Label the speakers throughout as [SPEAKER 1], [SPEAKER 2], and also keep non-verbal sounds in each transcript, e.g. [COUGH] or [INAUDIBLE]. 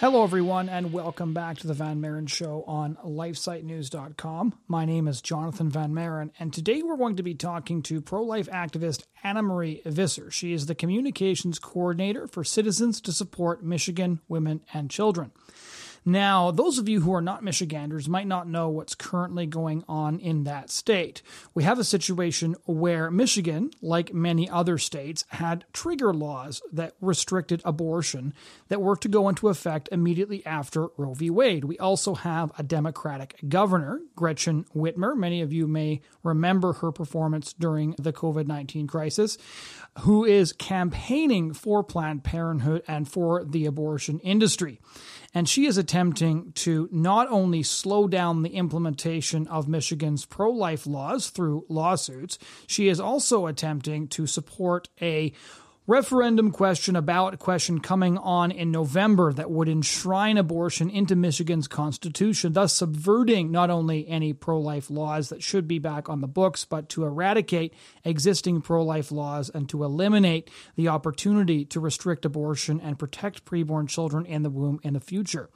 [SPEAKER 1] Hello, everyone, and welcome back to the Van Maren Show on LifeSiteNews.com. My name is Jonathon Van Maren, and today we're going to be talking to pro life activist Anna Marie Visser. She is the communications coordinator for Citizens to Support Michigan Women and Children. Now, those of you who are not Michiganders might not know what's currently going on in that state. We have a situation where Michigan, like many other states, had trigger laws that restricted abortion that were to go into effect immediately after Roe v. Wade. We also have a Democratic governor, Gretchen Whitmer. Many of you may remember her performance during the COVID 19 crisis, who is campaigning for Planned Parenthood and for the abortion industry. And she is attempting to not only slow down the implementation of Michigan's pro life laws through lawsuits, she is also attempting to support a referendum question, a ballot question coming on in November that would enshrine abortion into Michigan's constitution, thus subverting not only any pro life laws that should be back on the books, but to eradicate existing pro life laws and to eliminate the opportunity to restrict abortion and protect preborn children in the womb in the future.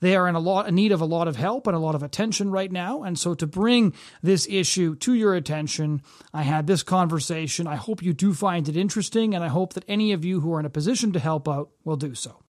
[SPEAKER 1] They are in a lot in need of a lot of help and a lot of attention right now. And so to bring this issue to your attention, I had this conversation. I hope you do find it interesting and I hope that any of you who are in a position to help out will do so.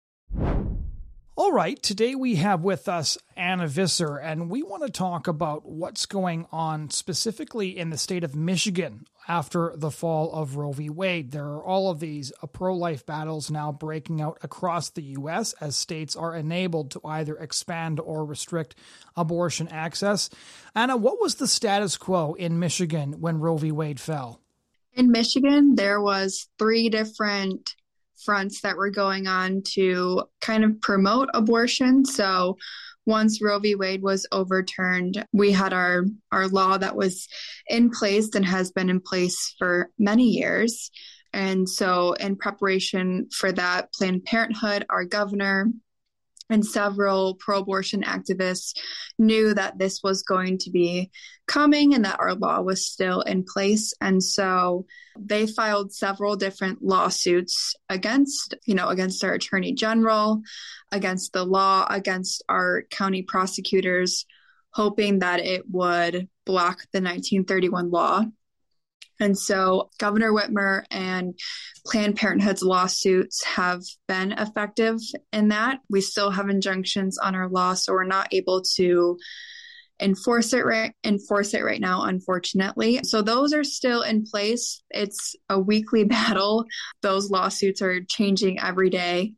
[SPEAKER 1] All right, today we have with us Anna Visser, and we want to talk about what's going on specifically in the state of Michigan after the fall of Roe v. Wade. There are all of these uh, pro life battles now breaking out across the U.S. as states are enabled to either expand or restrict abortion access. Anna, what was the status quo in Michigan when Roe v. Wade fell?
[SPEAKER 2] In Michigan, there was three different fronts that were going on to kind of promote abortion. So once Roe v. Wade was overturned, we had our, our law that was in place and has been in place for many years. And so, in preparation for that, Planned Parenthood, our governor, and several pro abortion activists knew that this was going to be coming and that our law was still in place. And so they filed several different lawsuits against, you know, against our attorney general, against the law, against our county prosecutors, hoping that it would block the 1931 law. And so Governor Whitmer and Planned Parenthood's lawsuits have been effective in that. We still have injunctions on our law, so we're not able to enforce it right enforce it right now unfortunately. So those are still in place. It's a weekly [LAUGHS] battle. Those lawsuits are changing every day.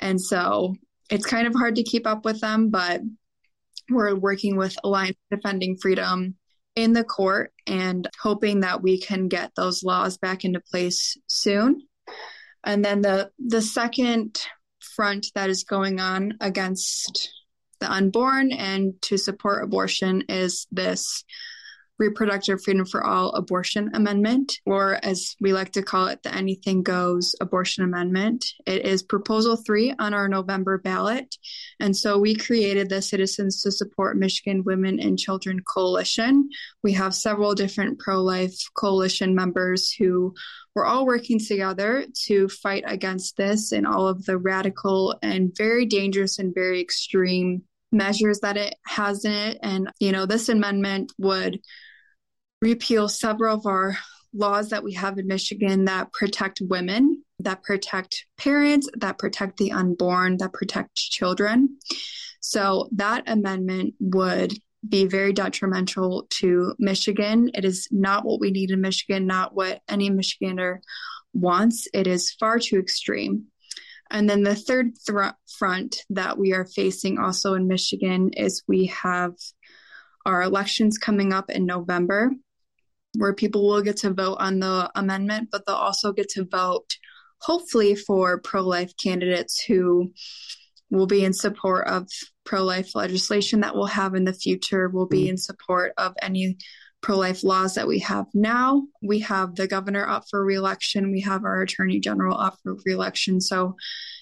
[SPEAKER 2] And so it's kind of hard to keep up with them but we're working with alliance defending freedom in the court and hoping that we can get those laws back into place soon. And then the the second front that is going on against the unborn and to support abortion is this Reproductive Freedom for All Abortion Amendment, or as we like to call it, the Anything Goes Abortion Amendment. It is Proposal 3 on our November ballot. And so we created the Citizens to Support Michigan Women and Children Coalition. We have several different pro life coalition members who we're all working together to fight against this and all of the radical and very dangerous and very extreme measures that it has in it. And, you know, this amendment would repeal several of our laws that we have in Michigan that protect women, that protect parents, that protect the unborn, that protect children. So that amendment would be very detrimental to Michigan. It is not what we need in Michigan, not what any Michigander wants. It is far too extreme. And then the third th- front that we are facing also in Michigan is we have our elections coming up in November where people will get to vote on the amendment, but they'll also get to vote, hopefully, for pro life candidates who will be in support of pro life legislation that we'll have in the future, will be mm-hmm. in support of any pro life laws that we have now. We have the governor up for reelection, we have our attorney general up for reelection. So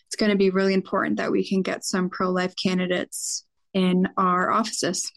[SPEAKER 2] it's going to be really important that we can get some pro life candidates in our offices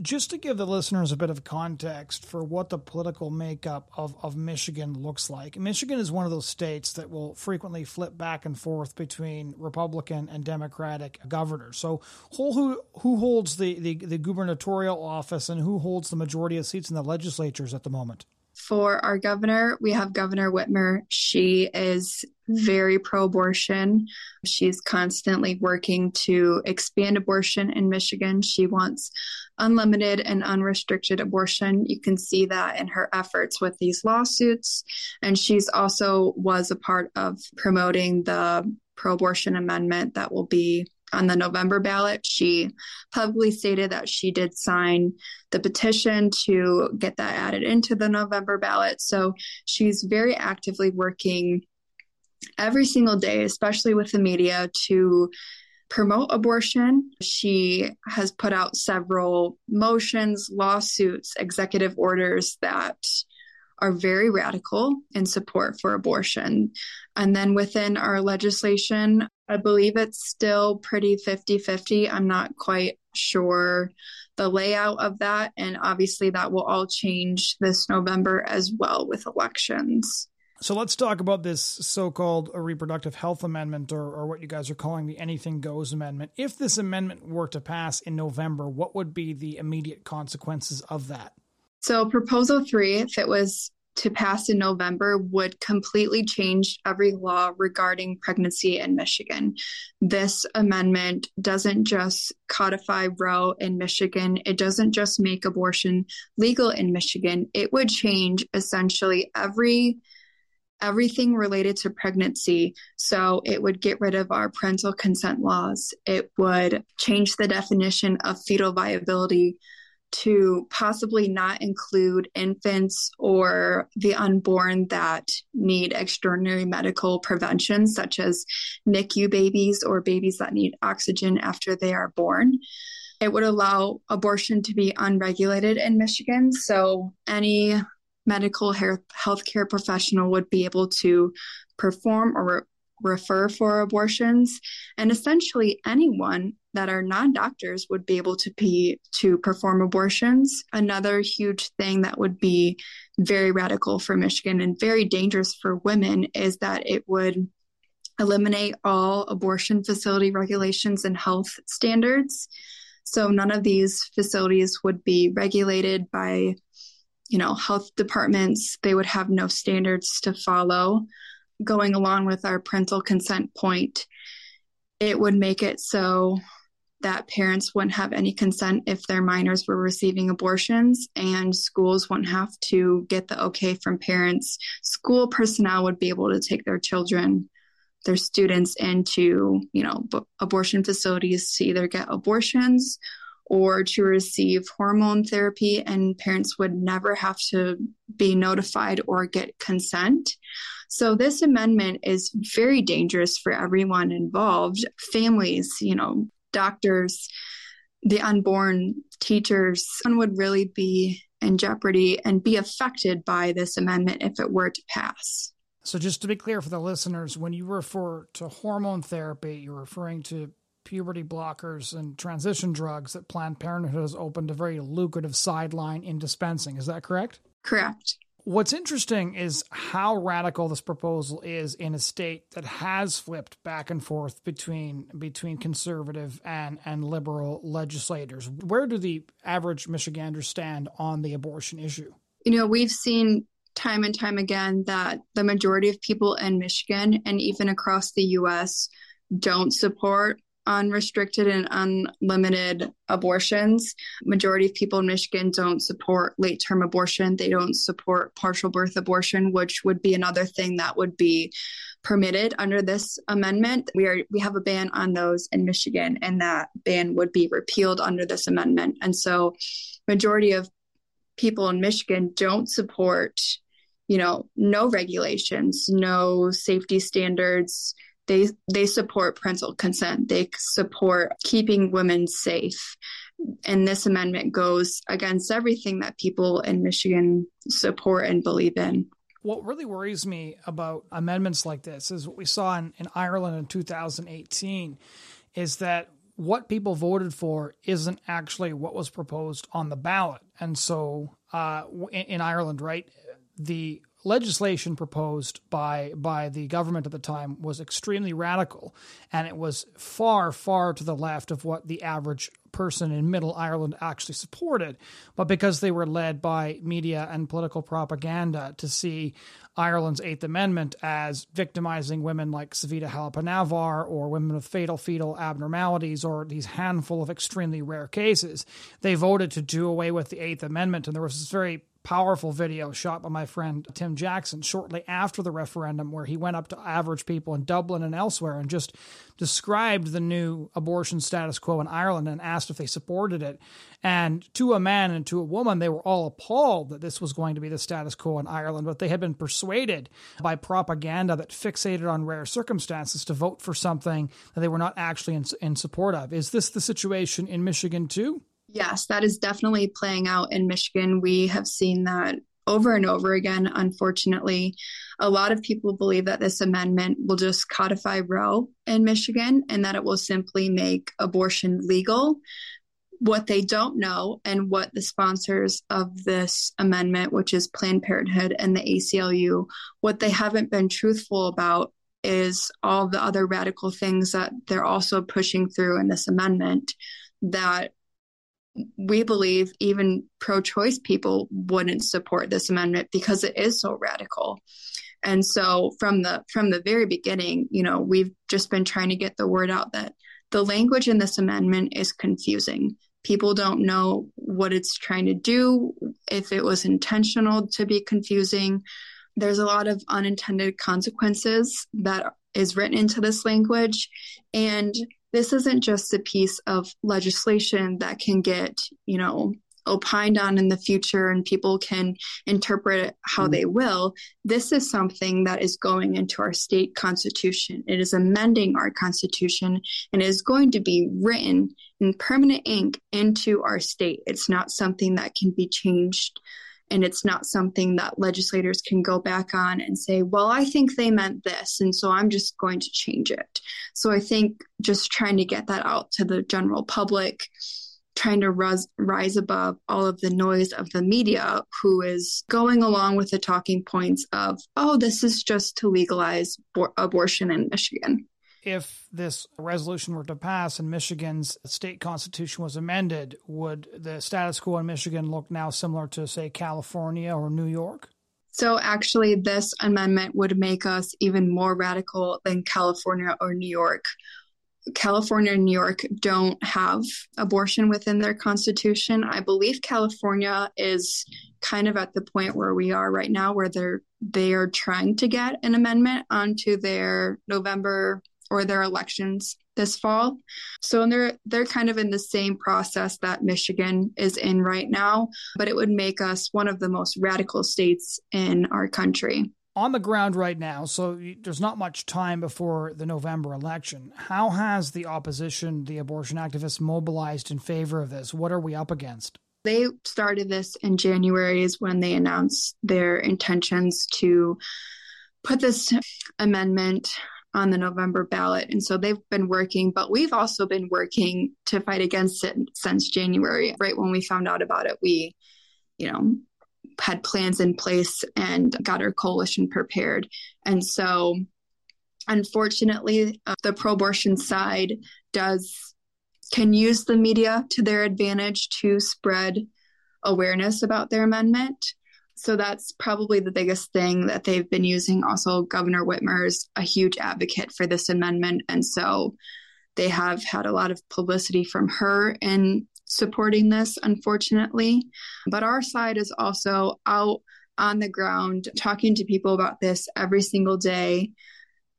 [SPEAKER 1] just to give the listeners a bit of context for what the political makeup of, of Michigan looks like, Michigan is one of those states that will frequently flip back and forth between Republican and Democratic governors. So, who, who holds the, the, the gubernatorial office and who holds the majority of seats in the legislatures at the moment?
[SPEAKER 2] For our governor, we have Governor Whitmer. She is very pro abortion. She's constantly working to expand abortion in Michigan. She wants unlimited and unrestricted abortion. You can see that in her efforts with these lawsuits. And she's also was a part of promoting the pro abortion amendment that will be on the November ballot. She publicly stated that she did sign the petition to get that added into the November ballot. So she's very actively working every single day, especially with the media, to promote abortion. She has put out several motions, lawsuits, executive orders that are very radical in support for abortion. And then within our legislation, I believe it's still pretty 50 50. I'm not quite sure the layout of that. And obviously, that will all change this November as well with elections.
[SPEAKER 1] So let's talk about this so called reproductive health amendment, or, or what you guys are calling the Anything Goes Amendment. If this amendment were to pass in November, what would be the immediate consequences of that?
[SPEAKER 2] So, Proposal 3, if it was to pass in November would completely change every law regarding pregnancy in Michigan. This amendment doesn't just codify Roe in Michigan, it doesn't just make abortion legal in Michigan. It would change essentially every everything related to pregnancy. So it would get rid of our parental consent laws. It would change the definition of fetal viability to possibly not include infants or the unborn that need extraordinary medical prevention, such as NICU babies or babies that need oxygen after they are born. It would allow abortion to be unregulated in Michigan. So, any medical health care professional would be able to perform or refer for abortions. And essentially anyone that are non-doctors would be able to be to perform abortions. Another huge thing that would be very radical for michigan and very dangerous for women is that it would eliminate all abortion facility regulations and health standards. So none of these facilities would be regulated by you know health departments they would have no standards to follow going along with our parental consent point, it would make it so that parents wouldn't have any consent if their minors were receiving abortions and schools wouldn't have to get the okay from parents. School personnel would be able to take their children, their students into, you know, b- abortion facilities to either get abortions or to receive hormone therapy and parents would never have to be notified or get consent. So this amendment is very dangerous for everyone involved, families, you know, doctors, the unborn, teachers, one would really be in jeopardy and be affected by this amendment if it were to pass.
[SPEAKER 1] So, just to be clear for the listeners, when you refer to hormone therapy, you're referring to puberty blockers and transition drugs that Planned Parenthood has opened a very lucrative sideline in dispensing. Is that correct?
[SPEAKER 2] Correct.
[SPEAKER 1] What's interesting is how radical this proposal is in a state that has flipped back and forth between between conservative and, and liberal legislators. Where do the average Michiganders stand on the abortion issue?
[SPEAKER 2] You know, we've seen time and time again that the majority of people in Michigan and even across the US don't support unrestricted and unlimited abortions. Majority of people in Michigan don't support late term abortion. They don't support partial birth abortion, which would be another thing that would be permitted under this amendment. We are we have a ban on those in Michigan and that ban would be repealed under this amendment. And so majority of people in Michigan don't support you know no regulations, no safety standards, they they support parental consent. They support keeping women safe. And this amendment goes against everything that people in Michigan support and believe in.
[SPEAKER 1] What really worries me about amendments like this is what we saw in, in Ireland in 2018 is that what people voted for isn't actually what was proposed on the ballot. And so uh, in, in Ireland, right, the legislation proposed by by the government at the time was extremely radical and it was far far to the left of what the average person in middle Ireland actually supported. But because they were led by media and political propaganda to see Ireland's 8th amendment as victimizing women like Savita Halappanavar or women with fatal fetal abnormalities or these handful of extremely rare cases they voted to do away with the 8th amendment. And there was this very powerful video shot by my friend Tim Jackson shortly after the referendum, where he went up to average people in Dublin and elsewhere and just described the new abortion status quo in Ireland and asked if they supported it. And to a man and to a woman, they were all appalled that this was going to be the status quo in Ireland, but they had been persuaded by propaganda that fixated on rare circumstances to vote for something that they were not actually in, in support of. Is this the situation in Michigan too?
[SPEAKER 2] Yes, that is definitely playing out in Michigan. We have seen that over and over again, unfortunately. A lot of people believe that this amendment will just codify Roe in Michigan and that it will simply make abortion legal. What they don't know, and what the sponsors of this amendment, which is Planned Parenthood and the ACLU, what they haven't been truthful about is all the other radical things that they're also pushing through in this amendment that we believe even pro choice people wouldn't support this amendment because it is so radical. And so from the from the very beginning, you know, we've just been trying to get the word out that the language in this amendment is confusing. People don't know what it's trying to do, if it was intentional to be confusing. There's a lot of unintended consequences that is written into this language. And this isn't just a piece of legislation that can get, you know, opined on in the future and people can interpret it how mm-hmm. they will. This is something that is going into our state constitution. It is amending our constitution and is going to be written in permanent ink into our state. It's not something that can be changed and it's not something that legislators can go back on and say, well, I think they meant this, and so I'm just going to change it. So I think just trying to get that out to the general public, trying to rise, rise above all of the noise of the media who is going along with the talking points of, oh, this is just to legalize bo- abortion in Michigan
[SPEAKER 1] if this resolution were to pass and Michigan's state constitution was amended, would the status quo in Michigan look now similar to, say, California or New York?
[SPEAKER 2] So, actually, this amendment would make us even more radical than California or New York. California and New York don't have abortion within their constitution. I believe California is kind of at the point where we are right now, where they're they are trying to get an amendment onto their November or their elections this fall. So they're they're kind of in the same process that Michigan is in right now, but it would make us one of the most radical states in our country.
[SPEAKER 1] On the ground right now, so there's not much time before the November election. How has the opposition, the abortion activists, mobilized in favor of this? What are we up against?
[SPEAKER 2] They started this in January, is when they announced their intentions to put this amendment on the November ballot. And so they've been working, but we've also been working to fight against it since January. Right when we found out about it, we, you know, had plans in place and got our coalition prepared. And so, unfortunately, uh, the pro abortion side does can use the media to their advantage to spread awareness about their amendment so that's probably the biggest thing that they've been using. Also, Governor Whitmer's a huge advocate for this amendment. And so they have had a lot of publicity from her in supporting this, unfortunately. But our side is also out on the ground talking to people about this every single day.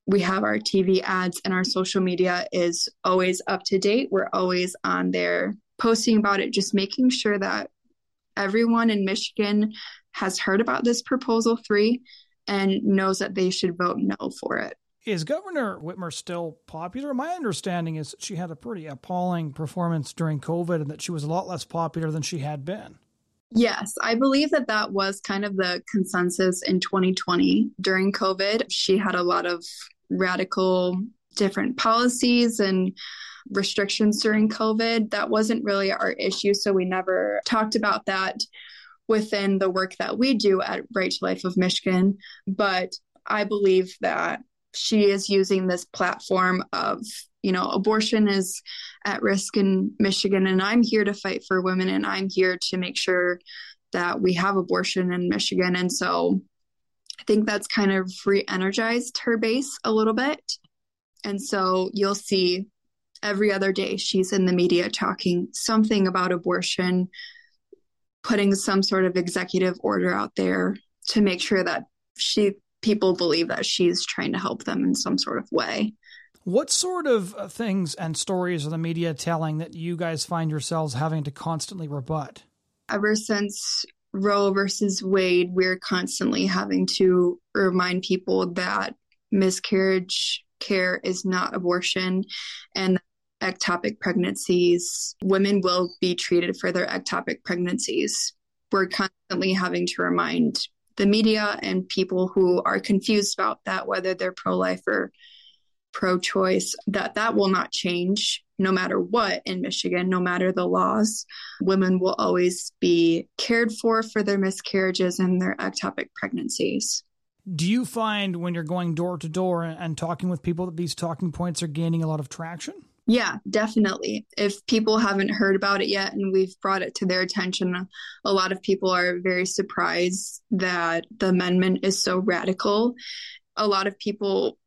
[SPEAKER 2] We have our TV ads and our social media is always up to date. We're always on there posting about it, just making sure that everyone in Michigan has heard about this proposal three and knows that they should vote no for it.
[SPEAKER 1] Is Governor Whitmer still popular? My understanding is she had a pretty appalling performance during COVID and that she was a lot less popular than she had been.
[SPEAKER 2] Yes, I believe that that was kind of the consensus in 2020 during COVID. She had a lot of radical different policies and restrictions during COVID. That wasn't really our issue. So we never talked about that within the work that we do at Right to Life of Michigan. But I believe that she is using this platform of, you know, abortion is at risk in Michigan, and I'm here to fight for women, and I'm here to make sure that we have abortion in Michigan. And so I think that's kind of re energized her base a little bit. And so you'll see every other day she's in the media talking something about abortion, putting some sort of executive order out there to make sure that she people believe that she's trying to help them in some sort of way.
[SPEAKER 1] What sort of uh, things and stories are the media telling that you guys find yourselves having to constantly rebut?
[SPEAKER 2] Ever since Roe versus Wade, we're constantly having to remind people that miscarriage care is not abortion and ectopic pregnancies, women will be treated for their ectopic pregnancies. We're constantly having to remind the media and people who are confused about that, whether they're pro life or pro choice, that that will not change no matter what in Michigan, no matter the laws. Women will always be cared for for their miscarriages and their ectopic pregnancies.
[SPEAKER 1] Do you find when you're going door to door and talking with people that these talking points are gaining a lot of traction?
[SPEAKER 2] Yeah, definitely. If people haven't heard about it yet and we've brought it to their attention, a lot of people are very surprised that the amendment is so radical. A lot of people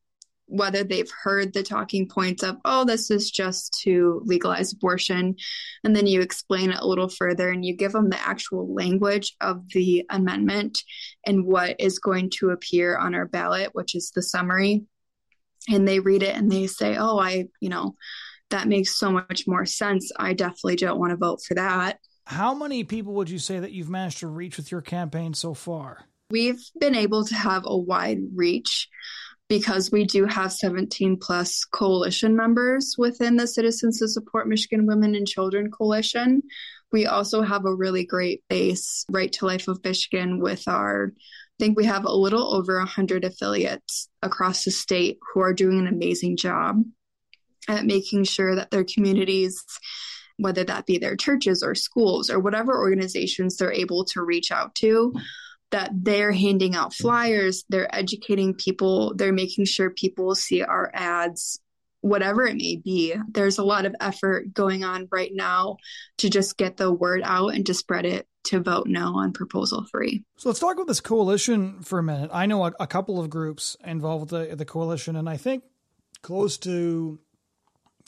[SPEAKER 2] whether they've heard the talking points of, oh, this is just to legalize abortion. And then you explain it a little further and you give them the actual language of the amendment and what is going to appear on our ballot, which is the summary. And they read it and they say, oh, I, you know, that makes so much more sense. I definitely don't want to vote for that.
[SPEAKER 1] How many people would you say that you've managed to reach with your campaign so far?
[SPEAKER 2] We've been able to have a wide reach because we do have 17 plus coalition members within the Citizens to Support Michigan Women and Children Coalition. We also have a really great base, Right to Life of Michigan, with our, I think we have a little over 100 affiliates across the state who are doing an amazing job at making sure that their communities whether that be their churches or schools or whatever organizations they're able to reach out to that they're handing out flyers, they're educating people, they're making sure people see our ads, whatever it may be. There's a lot of effort going on right now to just get the word out and to spread it to vote no on proposal three.
[SPEAKER 1] So let's talk about this coalition for a minute. I know a, a couple of groups involved with the, the coalition, and I think close to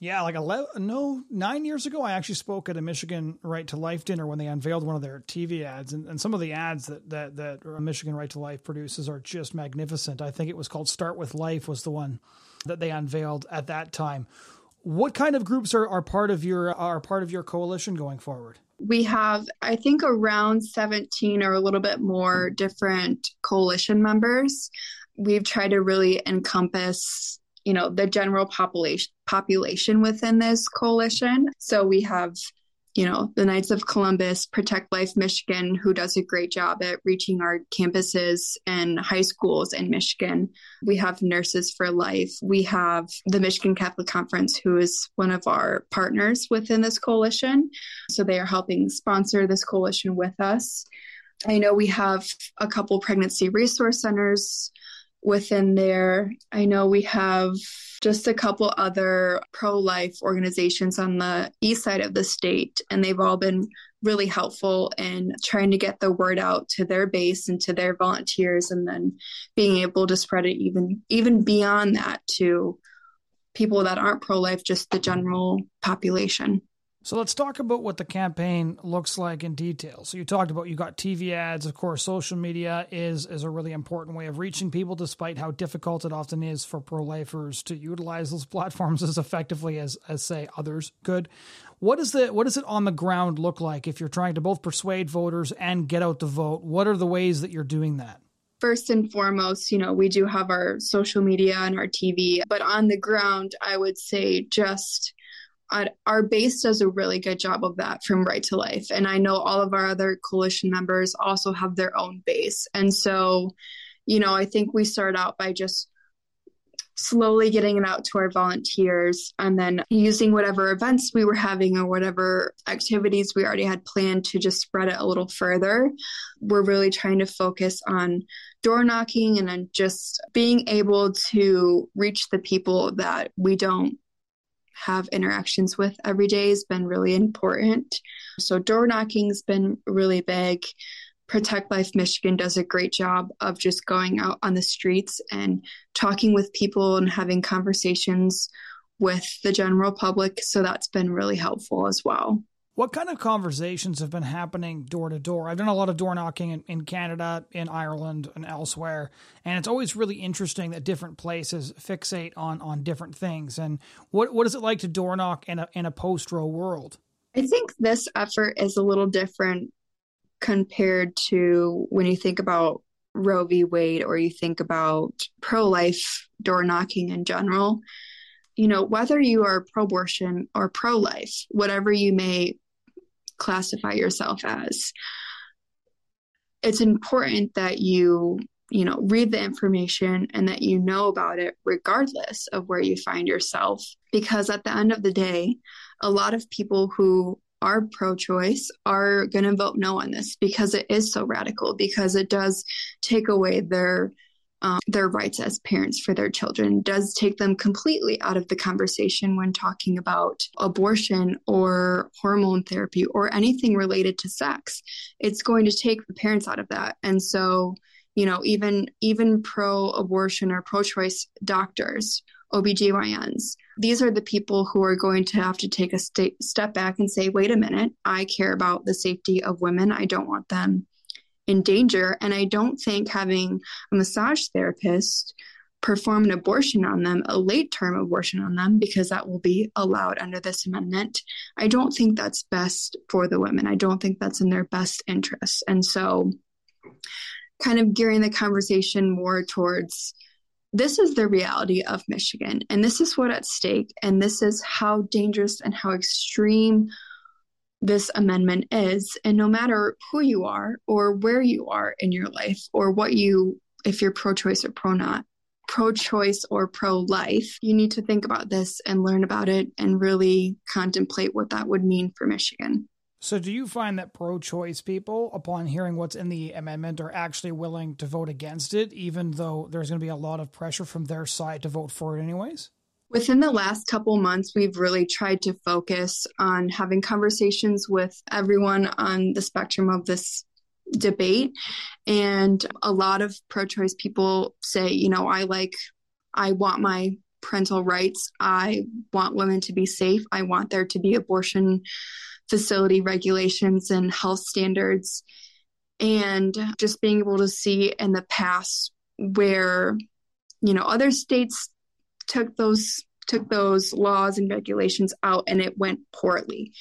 [SPEAKER 1] yeah, like 11, no, nine years ago, I actually spoke at a Michigan Right to Life dinner when they unveiled one of their TV ads. And, and some of the ads that, that, that Michigan Right to Life produces are just magnificent. I think it was called Start with Life, was the one that they unveiled at that time. What kind of groups are, are part of your are part of your coalition going forward?
[SPEAKER 2] We have, I think, around 17 or a little bit more different coalition members. We've tried to really encompass you know the general population population within this coalition. So we have you know the knights of columbus protect life michigan who does a great job at reaching our campuses and high schools in michigan. We have nurses for life. We have the michigan catholic conference who is one of our partners within this coalition. So they are helping sponsor this coalition with us. I know we have a couple pregnancy resource centers within there. I know we have just a couple other pro life organizations on the east side of the state, and they've all been really helpful in trying to get the word out to their base and to their volunteers and then being able to spread it even even beyond that to people that aren't pro life just the general population
[SPEAKER 1] so let's talk about what the campaign looks like in detail. So you talked about you got TV ads, of course, social media is is a really important way of reaching people despite how difficult it often is for pro-lifers to utilize those [LAUGHS] platforms as effectively as as say others could. What is the what does it on the ground look like if you're trying to both persuade voters and get out the vote? What are the ways that you're doing that?
[SPEAKER 2] first and foremost, you know, we do have our social media and our TV, but on the ground, I would say just our base does a really good job of that from Right to Life. And I know all of our other coalition members also have their own base. And so, you know, I think we start out by just slowly getting it out to our volunteers and then using whatever events we were having or whatever activities we already had planned to just spread it a little further. We're really trying to focus on door knocking and then just being able to reach the people that we don't have interactions with every day has been really important. So door knocking's been really big. Protect Life Michigan does a great job of just going out on the streets and talking with people and having conversations with the general public. So that's been really helpful as well.
[SPEAKER 1] What kind of conversations have been happening door to door? I've done a lot of door knocking in, in, Canada, in Ireland, and elsewhere, and it's always really interesting that different places fixate on on different things. And what what is it like to door knock in a in a post Roe world?
[SPEAKER 2] I think this effort is a little different compared to when you think about Roe v. Wade or you think about pro life door knocking in general. You know, whether you are pro abortion or pro life, whatever you may classify yourself as, it's important that you you know read the information and that you know about it regardless of where you find yourself because at the end of the day a lot of people who are pro choice are going to vote no on this because it is so radical, because it does take away their. Um, their rights as parents for their children does take them completely out of the conversation when talking about abortion or hormone therapy or anything related to sex. It's going to take the parents out of that. And so, you know, even even pro abortion or pro choice doctors OBGYNs. These are the people who are going to have to take a st- step back and say, wait a minute, I care about the safety of women. I don't want them in danger. And I don't think having a massage therapist perform an abortion on them, a late term abortion on them, because that will be allowed under this amendment, I don't think that's best for the women. I don't think that's in their best interest. And so, kind of gearing the conversation more towards this is the reality of Michigan, and this is what at stake, and this is how dangerous and how extreme this amendment is. And no matter who you are, or where you are in your life, or what you, if you're pro choice or pro not, pro choice or pro life, you need to think about this and learn about it and really contemplate what that would mean for Michigan.
[SPEAKER 1] So, do you find that pro choice people, upon hearing what's in the amendment, are actually willing to vote against it, even though there's going to be a lot of pressure from their side to vote for it, anyways?
[SPEAKER 2] Within the last couple months, we've really tried to focus on having conversations with everyone on the spectrum of this debate. And a lot of pro choice people say, you know, I like, I want my parental rights. I want women to be safe. I want there to be abortion facility regulations and health standards and just being able to see in the past where you know other states took those took those laws and regulations out and it went poorly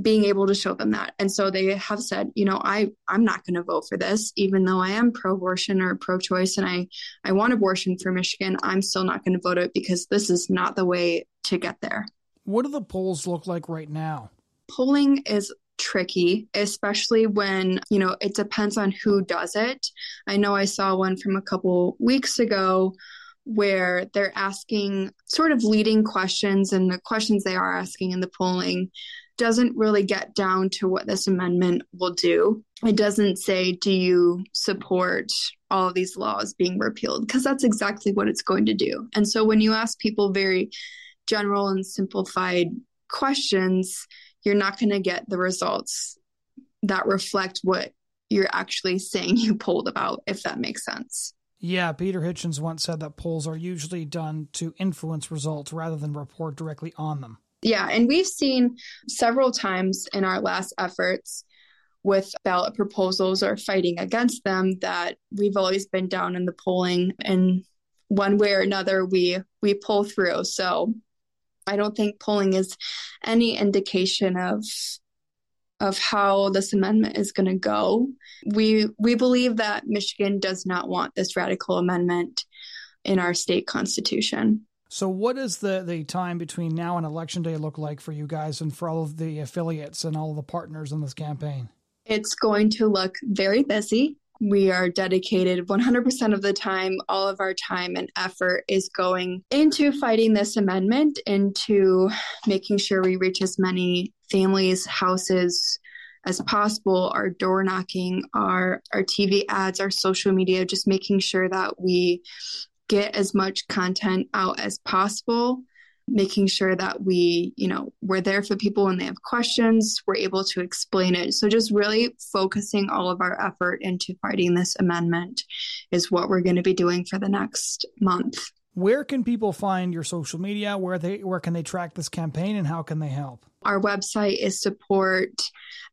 [SPEAKER 2] being able to show them that. And so they have said you know i i'm not going to vote for this even though i am pro abortion or pro choice and i i want abortion for michigan i'm still not going to vote it because this is not the way to get there.
[SPEAKER 1] What do the polls look like right now?
[SPEAKER 2] Polling is tricky, especially when, you know, it depends on who does it. I know I saw one from a couple weeks ago where they're asking sort of leading questions, and the questions they are asking in the polling doesn't really get down to what this amendment will do. It doesn't say, do you support all of these laws being repealed? Because that's exactly what it's going to do. And so when you ask people very general and simplified questions, you're not going to get the results that reflect what you're actually saying [LAUGHS] you polled about, if that makes sense.
[SPEAKER 1] Yeah, Peter Hitchens once said that polls are usually done to influence results rather than report directly on them.
[SPEAKER 2] Yeah, and we've seen several times in our last efforts with ballot proposals or fighting against them that we've always been down in the polling and one way or another we we pull through. So I don't think polling is any indication of of how this amendment is going to go. We we believe that Michigan does not want this radical amendment in our state constitution.
[SPEAKER 1] So what does the the time between now and election day look like for you guys and for all of the affiliates and all of the partners in this campaign?
[SPEAKER 2] It's going to look very busy. We are dedicated 100% of the time. All of our time and effort is going into fighting this amendment, into making sure we reach as many families, houses, as possible our door knocking our our tv ads our social media just making sure that we get as much content out as possible making sure that we, you know, we're there for people when they have questions, we're able to explain it. So just really focusing all of our effort into fighting this amendment is what we're going to be doing for the next month.
[SPEAKER 1] Where can people find your social media? Where they where can they track this campaign and how can they help?
[SPEAKER 2] Our website is support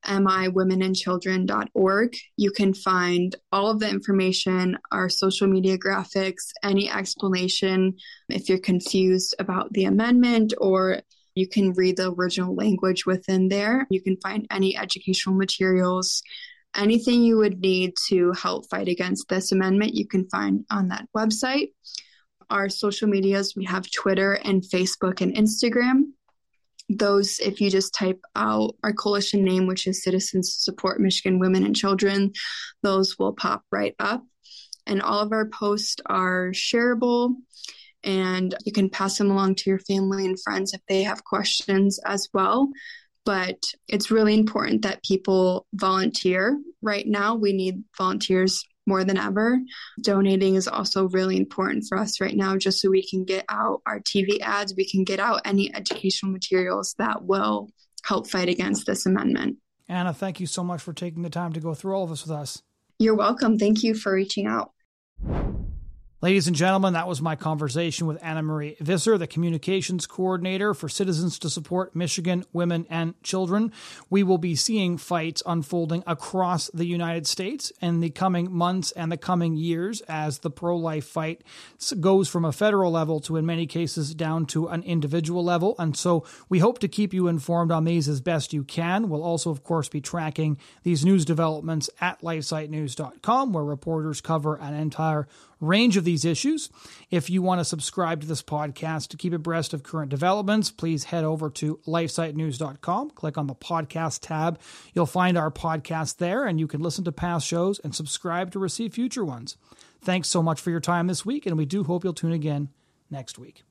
[SPEAKER 2] miwomenandchildren.org. You can find all of the information, our social media graphics, any explanation if you're confused about the amendment or you can read the original language within there. You can find any educational materials, anything you would need to help fight against this amendment, you can find on that website our social medias. We have Twitter and Facebook and Instagram. Those, if you just type out our coalition name, which is Citizens Support Michigan Women and Children, those will pop right up. And all of our posts are shareable and you can pass them along to your family and friends if they have questions as well. But it's really important that people volunteer. Right now, we need volunteers more than ever. Donating is also really important for us right now, just so we can get out our TV ads, we can get out any educational materials that will help fight against this amendment.
[SPEAKER 1] Anna, thank you so much for taking the time to go through all of this with us.
[SPEAKER 2] You're welcome. Thank you for reaching out.
[SPEAKER 1] Ladies and gentlemen, that was my conversation with Anna Marie Visser, the communications coordinator for Citizens to Support Michigan Women and Children. We will be seeing fights unfolding across the United States in the coming months and the coming years as the pro life fight goes from a federal level to, in many cases, down to an individual level. And so we hope to keep you informed on these as best you can. We'll also, of course, be tracking these news developments at lifesitenews.com, where reporters cover an entire range of these issues. If you want to subscribe to this podcast to keep abreast of current developments, please head over to lifesitenews.com, click on the podcast tab. You'll find our podcast there, and you can listen to past shows and subscribe to receive future ones. Thanks so much for your time this week, and we do hope you'll tune again next week.